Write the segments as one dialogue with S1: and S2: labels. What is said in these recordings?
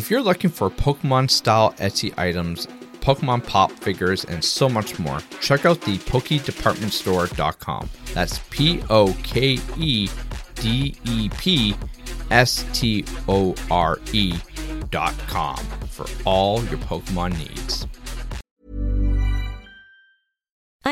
S1: If you're looking for Pokemon style Etsy items, Pokemon pop figures, and so much more, check out the PokeDepartmentStore.com. That's P O K E D E P S T O R E.com for all your Pokemon needs.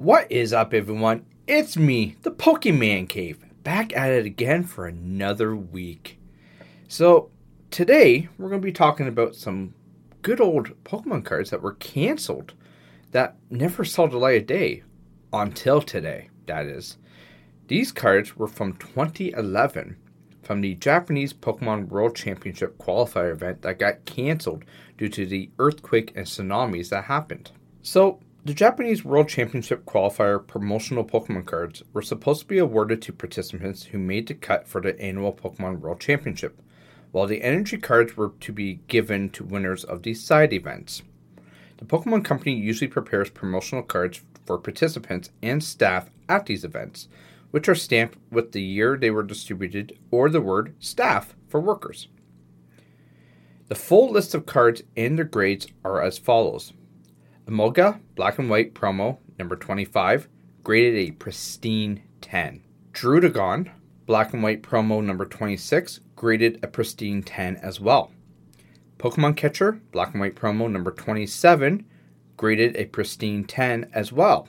S2: What is up, everyone? It's me, the Pokemon Cave, back at it again for another week. So, today we're going to be talking about some good old Pokemon cards that were canceled that never saw the light of day until today, that is. These cards were from 2011 from the Japanese Pokemon World Championship qualifier event that got canceled due to the earthquake and tsunamis that happened. So, the Japanese World Championship qualifier promotional Pokemon cards were supposed to be awarded to participants who made the cut for the annual Pokemon World Championship, while the energy cards were to be given to winners of the side events. The Pokemon Company usually prepares promotional cards for participants and staff at these events, which are stamped with the year they were distributed or the word staff for workers. The full list of cards and their grades are as follows. Emolga Black and White promo number 25 graded a pristine 10. Druddigon Black and White promo number 26 graded a pristine 10 as well. Pokemon Catcher Black and White promo number 27 graded a pristine 10 as well.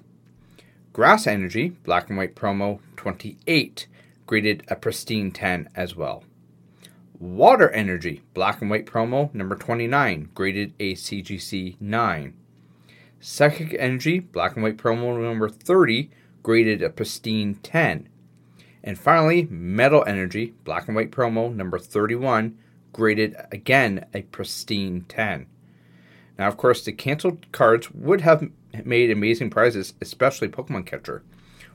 S2: Grass Energy Black and White promo 28 graded a pristine 10 as well. Water Energy Black and White promo number 29 graded a CGC 9. Psychic Energy Black and White promo number 30 graded a pristine 10. And finally, Metal Energy Black and White promo number 31 graded again a pristine 10. Now, of course, the canceled cards would have made amazing prizes, especially Pokemon Catcher,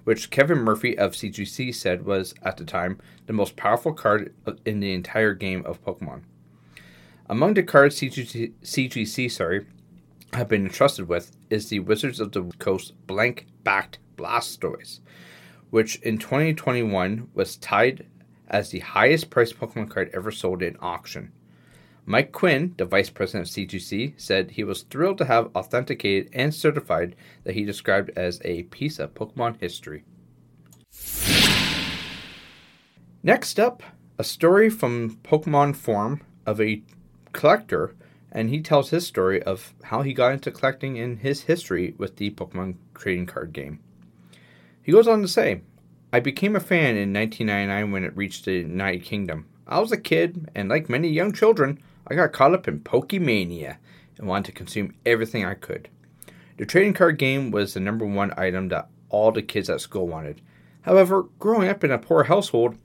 S2: which Kevin Murphy of CGC said was, at the time, the most powerful card in the entire game of Pokemon. Among the cards CGC, CGC sorry, have been entrusted with is the Wizards of the Coast blank backed Blastoise, which in 2021 was tied as the highest priced Pokemon card ever sold in auction. Mike Quinn, the vice president of CGC, said he was thrilled to have authenticated and certified that he described as a piece of Pokemon history. Next up, a story from Pokemon Forum of a collector, and he tells his story of how he got into collecting and his history with the Pokemon trading card game. He goes on to say, I became a fan in 1999 when it reached the United Kingdom. I was a kid, and like many young children, I got caught up in Pokemania and wanted to consume everything I could. The trading card game was the number one item that all the kids at school wanted. However, growing up in a poor household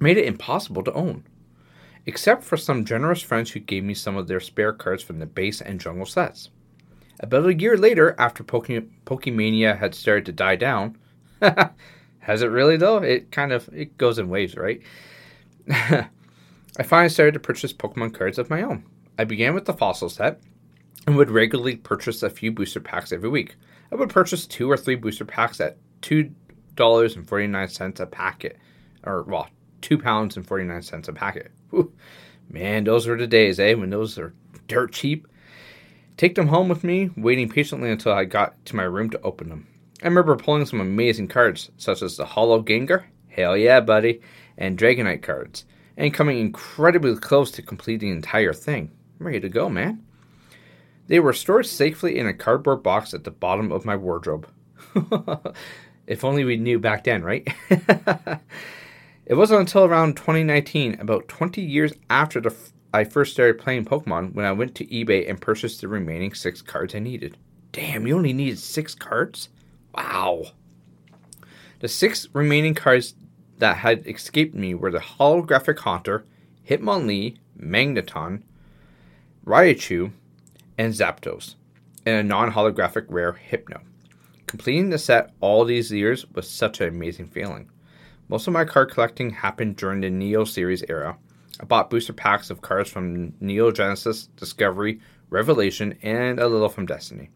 S2: made it impossible to own. Except for some generous friends who gave me some of their spare cards from the base and jungle sets. About a year later, after Poke- Pokemania had started to die down, has it really though? It kind of it goes in waves, right? I finally started to purchase Pokemon cards of my own. I began with the fossil set and would regularly purchase a few booster packs every week. I would purchase two or three booster packs at two dollars and forty nine cents a packet, or well, two pounds and forty nine cents a packet. Whew. Man, those were the days, eh? When those are dirt cheap. Take them home with me, waiting patiently until I got to my room to open them. I remember pulling some amazing cards, such as the Holo Gengar, hell yeah, buddy, and Dragonite cards, and coming incredibly close to completing the entire thing. I'm ready to go, man. They were stored safely in a cardboard box at the bottom of my wardrobe. if only we knew back then, right? it wasn't until around 2019, about 20 years after f- I first started playing Pokemon, when I went to eBay and purchased the remaining six cards I needed. Damn, you only needed six cards? Wow. The six remaining cards that had escaped me were the holographic Haunter, Hitmonlee, Magneton, Raichu, and Zapdos, and a non holographic rare Hypno. Completing the set all these years was such an amazing feeling. Most of my card collecting happened during the Neo series era. I bought booster packs of cards from Neo Genesis, Discovery, Revelation, and a little from Destiny.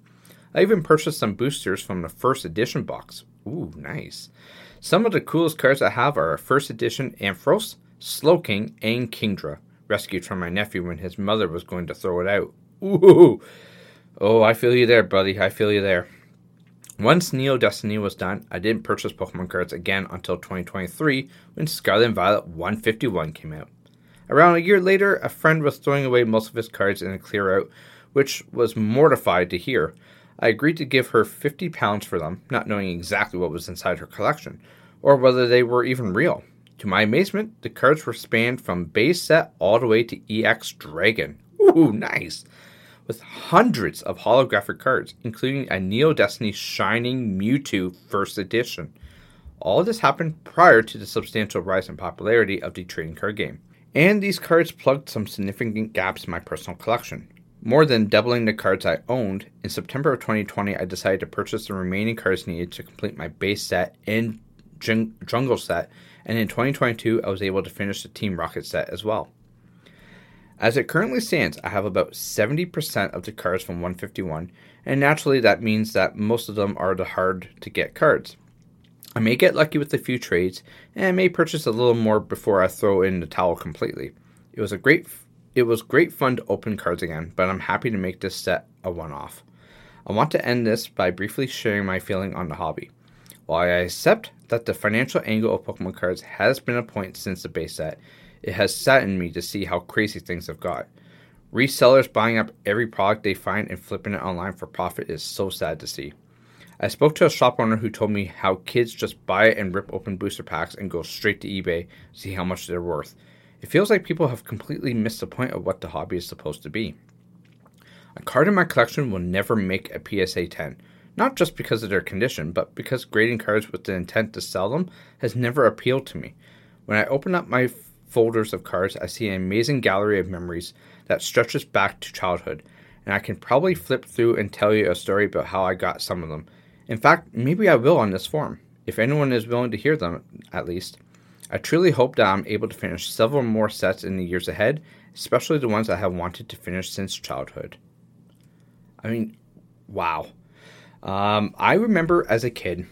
S2: I even purchased some boosters from the first edition box. Ooh, nice. Some of the coolest cards I have are first edition Ampharos, Slowking, and Kingdra, rescued from my nephew when his mother was going to throw it out. Ooh. Oh, I feel you there, buddy. I feel you there. Once Neo Destiny was done, I didn't purchase Pokemon cards again until 2023 when Scarlet and Violet 151 came out. Around a year later, a friend was throwing away most of his cards in a clear out, which was mortified to hear. I agreed to give her 50 pounds for them, not knowing exactly what was inside her collection, or whether they were even real. To my amazement, the cards were spanned from base set all the way to EX Dragon. Ooh, nice! With hundreds of holographic cards, including a Neo Destiny Shining Mewtwo First Edition. All this happened prior to the substantial rise in popularity of the trading card game. And these cards plugged some significant gaps in my personal collection. More than doubling the cards I owned, in September of 2020, I decided to purchase the remaining cards needed to complete my base set and jungle set, and in 2022, I was able to finish the Team Rocket set as well. As it currently stands, I have about 70% of the cards from 151, and naturally that means that most of them are the hard to get cards. I may get lucky with a few trades, and I may purchase a little more before I throw in the towel completely. It was a great it was great fun to open cards again, but I'm happy to make this set a one-off. I want to end this by briefly sharing my feeling on the hobby. While I accept that the financial angle of Pokemon cards has been a point since the base set, it has saddened me to see how crazy things have got. Resellers buying up every product they find and flipping it online for profit is so sad to see. I spoke to a shop owner who told me how kids just buy it and rip open booster packs and go straight to eBay to see how much they're worth. It feels like people have completely missed the point of what the hobby is supposed to be. A card in my collection will never make a PSA 10, not just because of their condition, but because grading cards with the intent to sell them has never appealed to me. When I open up my folders of cards, I see an amazing gallery of memories that stretches back to childhood, and I can probably flip through and tell you a story about how I got some of them. In fact, maybe I will on this form, if anyone is willing to hear them, at least. I truly hope that I'm able to finish several more sets in the years ahead, especially the ones I have wanted to finish since childhood. I mean, wow. Um, I remember as a kid,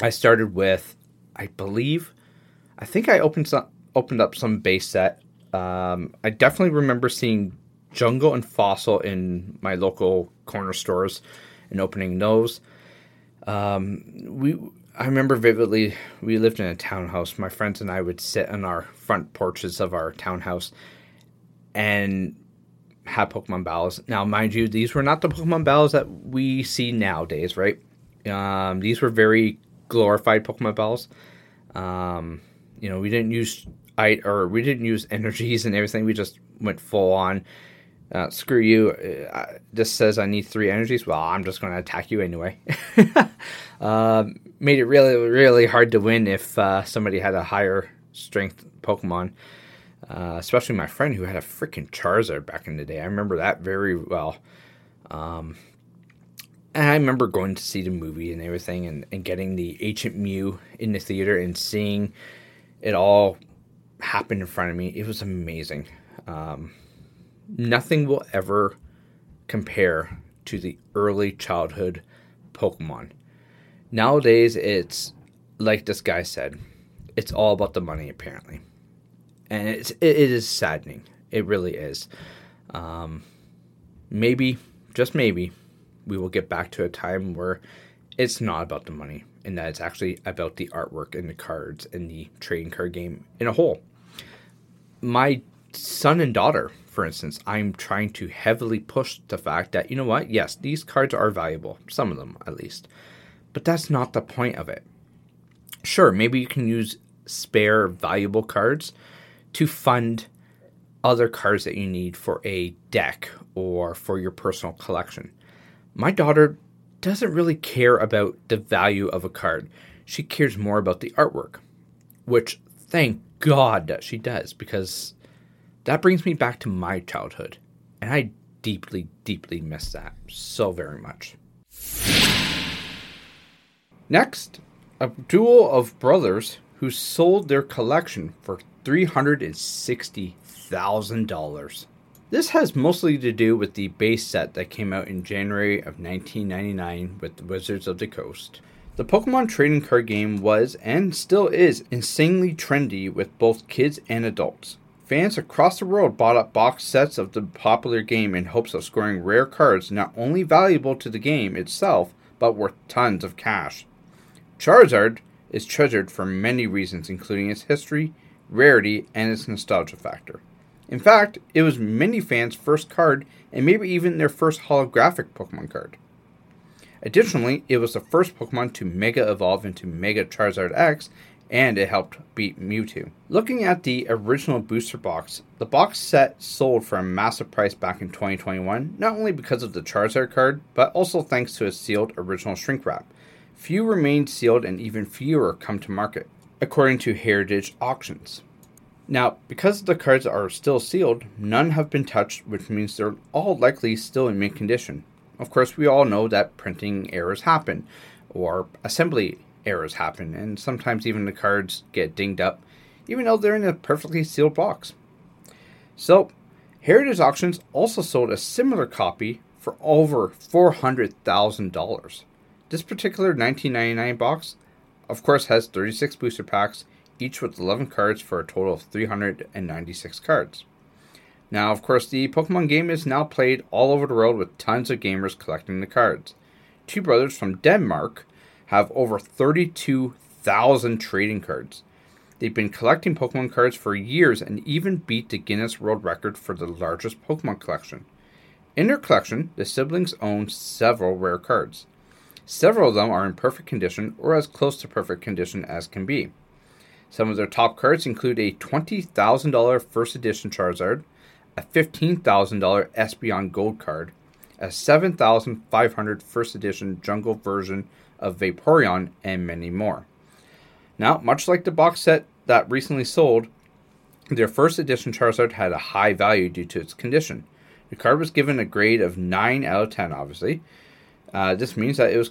S2: I started with, I believe, I think I opened some, opened up some base set. Um, I definitely remember seeing Jungle and Fossil in my local corner stores and opening those. Um, we I remember vividly we lived in a townhouse. My friends and I would sit on our front porches of our townhouse and have Pokemon battles. Now, mind you, these were not the Pokemon battles that we see nowadays, right? Um, these were very glorified Pokemon battles. Um, you know, we didn't use I or we didn't use energies and everything. We just went full on. Uh, screw you. Uh, this says I need three energies. Well, I'm just going to attack you anyway. uh, made it really, really hard to win if uh, somebody had a higher strength Pokemon. Uh, especially my friend who had a freaking Charizard back in the day. I remember that very well. Um, and I remember going to see the movie and everything and, and getting the Ancient Mew in the theater and seeing it all happened in front of me. It was amazing. Um, nothing will ever compare to the early childhood Pokemon. Nowadays, it's like this guy said, it's all about the money, apparently. And it's, it, is saddening. It really is. Um, maybe, just maybe, we will get back to a time where it's not about the money and that it's actually about the artwork and the cards and the trading card game in a whole my son and daughter, for instance, I'm trying to heavily push the fact that, you know what, yes, these cards are valuable, some of them at least, but that's not the point of it. Sure, maybe you can use spare valuable cards to fund other cards that you need for a deck or for your personal collection. My daughter doesn't really care about the value of a card. She cares more about the artwork, which thank God she does because That brings me back to my childhood, and I deeply, deeply miss that so very much. Next, a duo of brothers who sold their collection for $360,000. This has mostly to do with the base set that came out in January of 1999 with the Wizards of the Coast. The Pokemon trading card game was and still is insanely trendy with both kids and adults. Fans across the world bought up box sets of the popular game in hopes of scoring rare cards not only valuable to the game itself, but worth tons of cash. Charizard is treasured for many reasons, including its history, rarity, and its nostalgia factor. In fact, it was many fans' first card and maybe even their first holographic Pokemon card. Additionally, it was the first Pokemon to Mega Evolve into Mega Charizard X, and it helped beat Mewtwo. Looking at the original booster box, the box set sold for a massive price back in 2021, not only because of the Charizard card, but also thanks to its sealed original shrink wrap. Few remain sealed and even fewer come to market, according to Heritage Auctions. Now, because the cards are still sealed, none have been touched, which means they're all likely still in mint condition. Of course, we all know that printing errors happen, or assembly errors happen, and sometimes even the cards get dinged up, even though they're in a perfectly sealed box. So, Heritage Auctions also sold a similar copy for over $400,000. This particular 1999 box, of course, has 36 booster packs each with 11 cards for a total of 396 cards. Now, of course, the Pokemon game is now played all over the world with tons of gamers collecting the cards. Two brothers from Denmark have over 32,000 trading cards. They've been collecting Pokemon cards for years and even beat the Guinness World Record for the largest Pokemon collection. In their collection, the siblings own several rare cards. Several of them are in perfect condition or as close to perfect condition as can be. Some of their top cards include a $20,000 first edition Charizard, a $15,000 Espeon Gold card, a 7,500 first edition jungle version of Vaporeon, and many more. Now, much like the box set that recently sold, their first edition Charizard had a high value due to its condition. The card was given a grade of 9 out of 10, obviously. Uh, this means that it was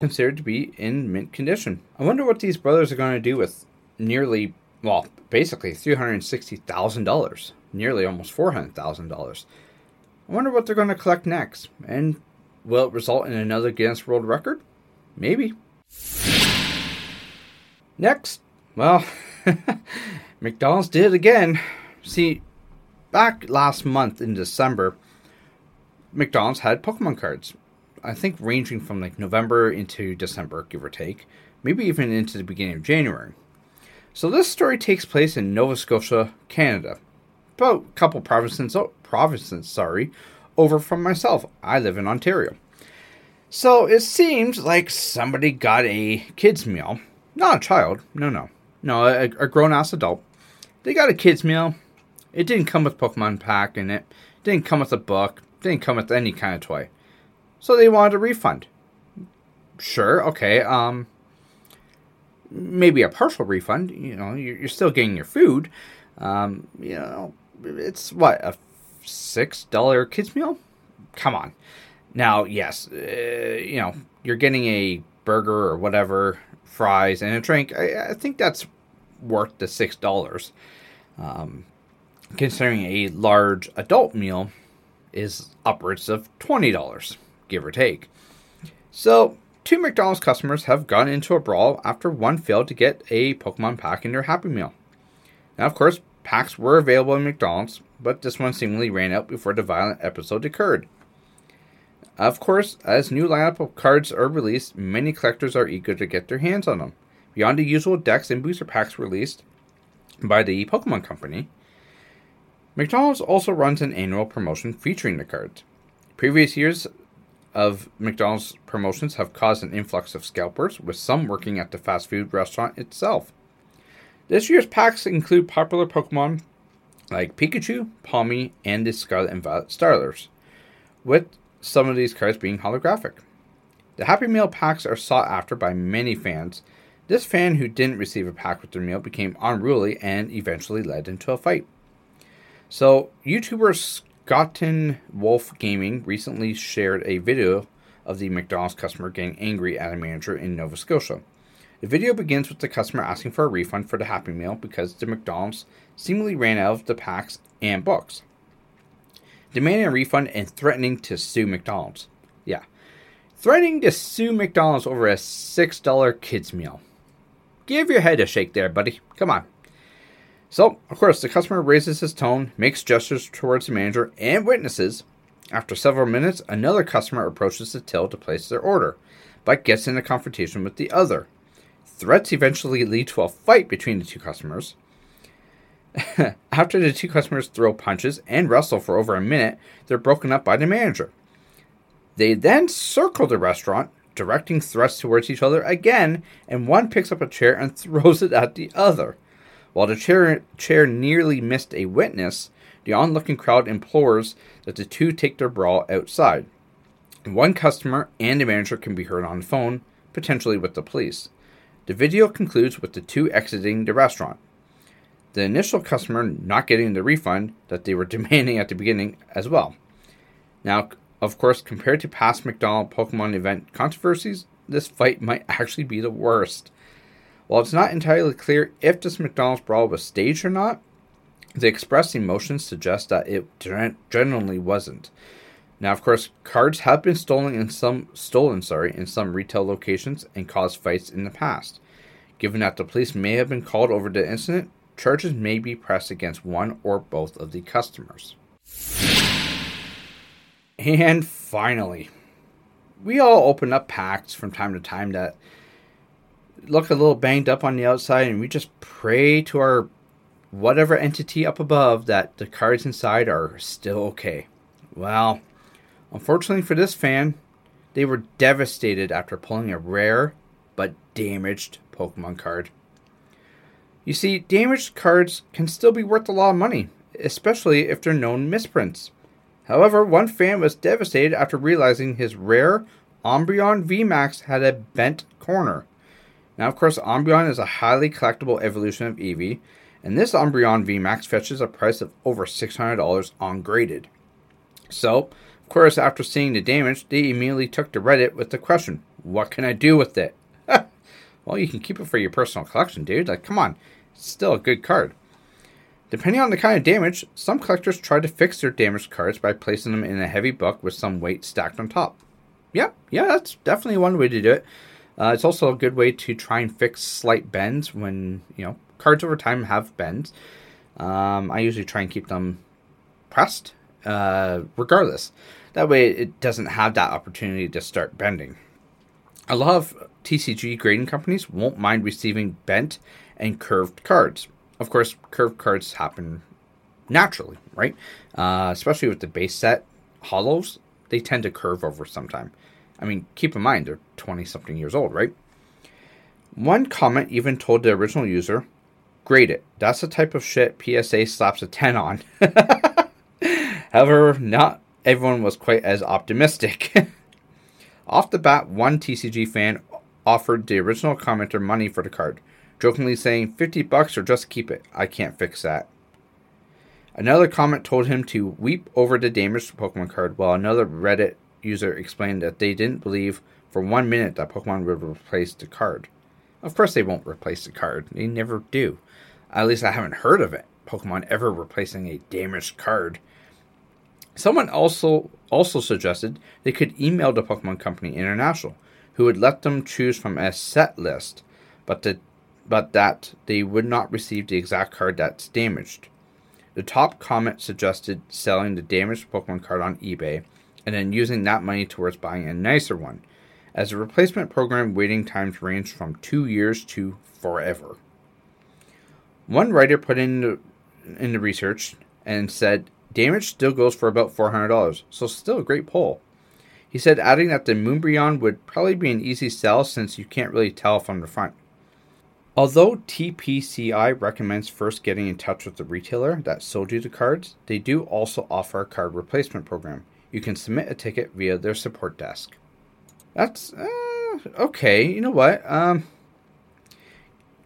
S2: Considered to be in mint condition. I wonder what these brothers are going to do with nearly, well, basically $360,000, nearly almost $400,000. I wonder what they're going to collect next, and will it result in another Guinness World Record? Maybe. Next, well, McDonald's did again. See, back last month in December, McDonald's had Pokemon cards. I think ranging from like November into December, give or take, maybe even into the beginning of January. So this story takes place in Nova Scotia, Canada, about a couple provinces, oh, provinces, sorry, over from myself. I live in Ontario. So it seems like somebody got a kids meal, not a child, no, no, no, a, a grown ass adult. They got a kids meal. It didn't come with Pokemon pack in it. Didn't come with a book. Didn't come with any kind of toy. So they wanted a refund. Sure, okay. Um, maybe a partial refund. You know, you're, still getting your food. Um, you know, it's what a six dollar kids meal. Come on. Now, yes, uh, you know you're getting a burger or whatever fries, and a drink, I, I think that's worth the six dollars. Um, considering a large adult meal is upwards of twenty dollars, give or take. So, two McDonald's customers have gone into a brawl after one failed to get a Pokemon pack in their Happy Meal. Now, of course, packs were available in McDonald's, but this one seemingly ran out before the violent episode occurred. Of course, as new lineup of cards are released, many collectors are eager to get their hands on them. Beyond the usual decks and booster packs released by the Pokemon Company, McDonald's also runs an annual promotion featuring the cards. Previous years of McDonald's promotions have caused an influx of scalpers, with some working at the fast food restaurant itself. This year's packs include popular Pokemon like Pikachu, Pawmi, and the Scarlet and Violet Starters, with some of these cards being holographic. The Happy Meal packs are sought after by many fans. This fan who didn't receive a pack with their meal became unruly and eventually led into a fight. So, YouTuber Scotten Wolf Gaming recently shared a video of the McDonald's customer getting angry at a manager in Nova Scotia. The video begins with the customer asking for a refund for the Happy Meal because the McDonald's seemingly ran out of the packs and books demanding a refund and threatening to sue McDonald's. Yeah. Threatening to sue McDonald's over a $6 kids meal. Give your head a shake there, buddy. Come on. So, of course, the customer raises his tone, makes gestures towards the manager and witnesses. After several minutes, another customer approaches the till to place their order, but gets in a confrontation with the other. Threats eventually lead to a fight between the two customers. After the two customers throw punches and wrestle for over a minute, they're broken up by the manager. They then circle the restaurant, directing thrusts towards each other again, and one picks up a chair and throws it at the other. While the chair, chair nearly missed a witness, the onlooking crowd implores that the two take their brawl outside. One customer and the manager can be heard on the phone, potentially with the police. The video concludes with the two exiting the restaurant the initial customer not getting the refund that they were demanding at the beginning as well. Now, of course, compared to past McDonald Pokemon event controversies, this fight might actually be the worst. While it's not entirely clear if this McDonald's brawl was staged or not, the expressed emotions suggest that it genuinely wasn't. Now, of course, cards have been stolen in some stolen, sorry, in some retail locations and caused fights in the past. Given that the police may have been called over the incident, charges may be pressed against one or both of the customers. And finally, we all open up packs from time to time that look a little banged up on the outside, and we just pray to our whatever entity up above that the cards inside are still okay. Well, unfortunately for this fan, they were devastated after pulling a rare but damaged Pokemon card. You see, damaged cards can still be worth a lot of money, especially if they're known misprints. However, one fan was devastated after realizing his rare Umbreon VMAX had a bent corner. Now, of course, Umbreon is a highly collectible evolution of Eevee, and this Umbreon VMAX fetches a price of over $600 on graded. So, of course, after seeing the damage, they immediately took to Reddit with the question, What can I do with it? well, you can keep it for your personal collection, dude. Like, come on it's still a good card. Depending on the kind of damage, some collectors try to fix their damaged cards by placing them in a heavy book with some weight stacked on top. Yeah, yeah, that's definitely one way to do it. Uh, it's also a good way to try and fix slight bends when, you know, cards over time have bends. Um, I usually try and keep them pressed, uh, regardless. That way it doesn't have that opportunity to start bending. A lot of TCG grading companies won't mind receiving bent and curved cards. Of course, curved cards happen naturally, right? Uh, especially with the base set holos, they tend to curve over sometime. I mean, keep in mind, they're 20 something years old, right? One comment even told the original user, grade it. That's the type of shit PSA slaps a 10 on. However, not everyone was quite as optimistic. Off the bat, one TCG fan offered the original commenter money for the card jokingly saying, 50 bucks or just keep it. I can't fix that. Another comment told him to weep over the damaged Pokemon card, while another Reddit user explained that they didn't believe for one minute that Pokemon would replace the card. Of course, they won't replace the card. They never do. At least I haven't heard of it. Pokemon ever replacing a damaged card. Someone also also suggested they could email the Pokemon Company International, who would let them choose from a set list, but that but that they would not receive the exact card that's damaged. The top comment suggested selling the damaged Pokemon card on eBay and then using that money towards buying a nicer one, as a replacement program waiting times range from two years to forever. One writer put in the, in the research and said damage still goes for about $400, so still a great pull. He said, adding that the Umbreon would probably be an easy sell since you can't really tell from the front. Although TPCI recommends first getting in touch with the retailer that sold you the cards, they do also offer a card replacement program. You can submit a ticket via their support desk. That's uh, okay. You know what? Um,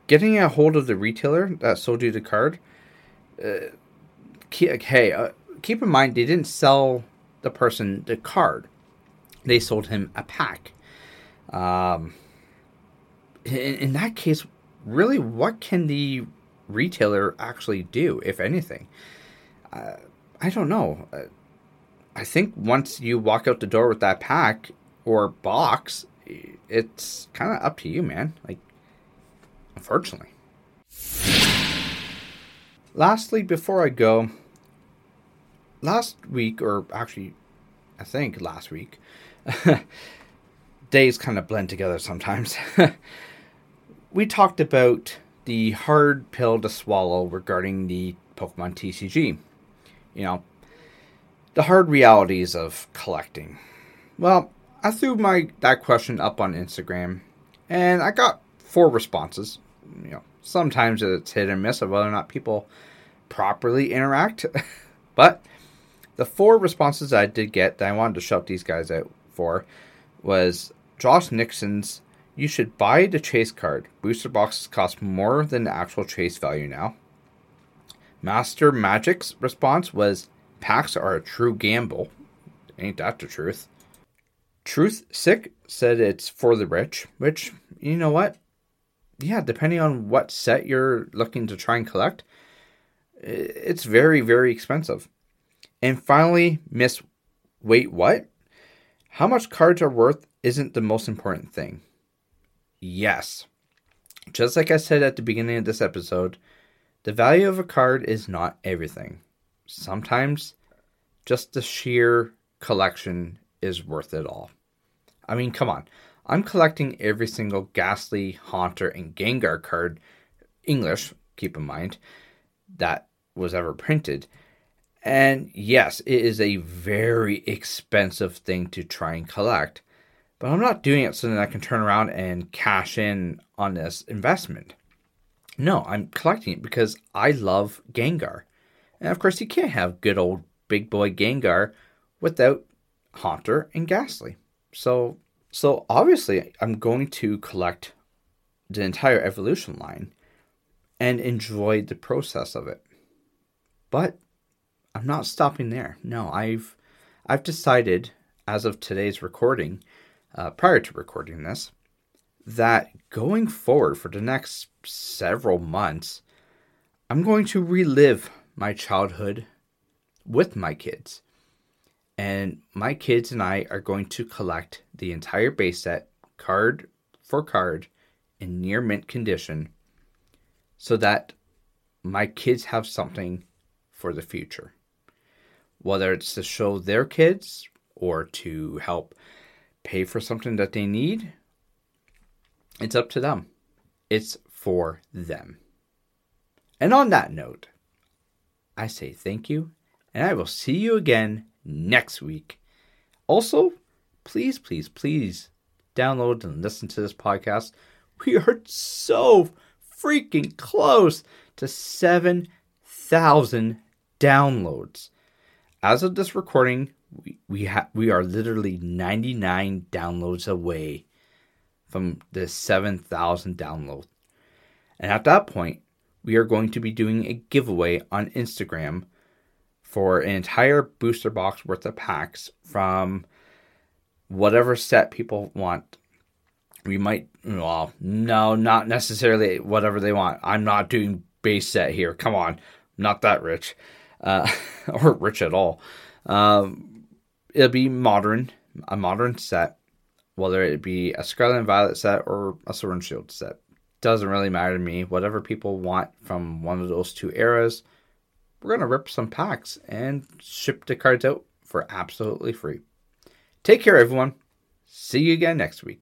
S2: getting a hold of the retailer that sold you the card. Uh, keep, hey, uh, keep in mind they didn't sell the person the card; they sold him a pack. Um, in, in that case, really, what can the retailer actually do, if anything? Uh, I don't know. I think once you walk out the door with that pack or box, it's kind of up to you, man. Like, unfortunately. Lastly, before I go, last week, or actually, I think last week, days kind of blend together sometimes. we talked about the hard pill to swallow regarding the Pokemon TCG. You know, the hard realities of collecting. Well, I threw my that question up on Instagram, and I got four responses. You know, sometimes it's hit and miss of whether or not people properly interact, but the four responses I did get that I wanted to shout these guys out for was Josh Nixon's you should buy the chase card. Booster boxes cost more than the actual chase value now. Master Magic's response was packs are a true gamble. Ain't that the truth? Truth Sick said it's for the rich, which, you know what? Yeah, depending on what set you're looking to try and collect, it's very, very expensive. And finally, Miss Wait, what? How much cards are worth isn't the most important thing. Yes. Just like I said at the beginning of this episode, the value of a card is not everything. Sometimes just the sheer collection is worth it all. I mean, come on. I'm collecting every single Gastly, Haunter, and Gengar card, English, keep in mind, that was ever printed. And yes, it is a very expensive thing to try and collect, but I'm not doing it so that I can turn around and cash in on this investment. No, I'm collecting it because I love Gengar. And of course, you can't have good old big boy Gengar without Haunter and Gastly. So, so obviously, I'm going to collect the entire evolution line and enjoy the process of it. But I'm not stopping there. No, I've I've decided as of today's recording, uh, prior to recording this, that going forward for the next several months, I'm going to relive my childhood with my kids. And my kids and I are going to collect the entire base set, card for card, in near mint condition, so that my kids have something for the future. Whether it's to show their kids or to help pay for something that they need, it's up to them. It's for them. And on that note, I say thank you, and I will see you again next week. Also, please, please, please download and listen to this podcast. We are so freaking close to 7,000 downloads. As of this recording, we we, ha- we are literally 99 downloads away from the 7,000 download. And at that point, we are going to be doing a giveaway on Instagram for an entire booster box worth of packs from whatever set people want. we might, well, no, not necessarily whatever they want. I'm not doing base set here. Come on, not that rich, uh, or rich at all. Um, it'll be modern, a modern set, whether it be a Scarlet and Violet set or a Sword and Shield set. Doesn't really matter to me. Whatever people want from one of those two eras, we're gonna rip some packs and ship the cards out for absolutely free. Take care, everyone. See you again next week.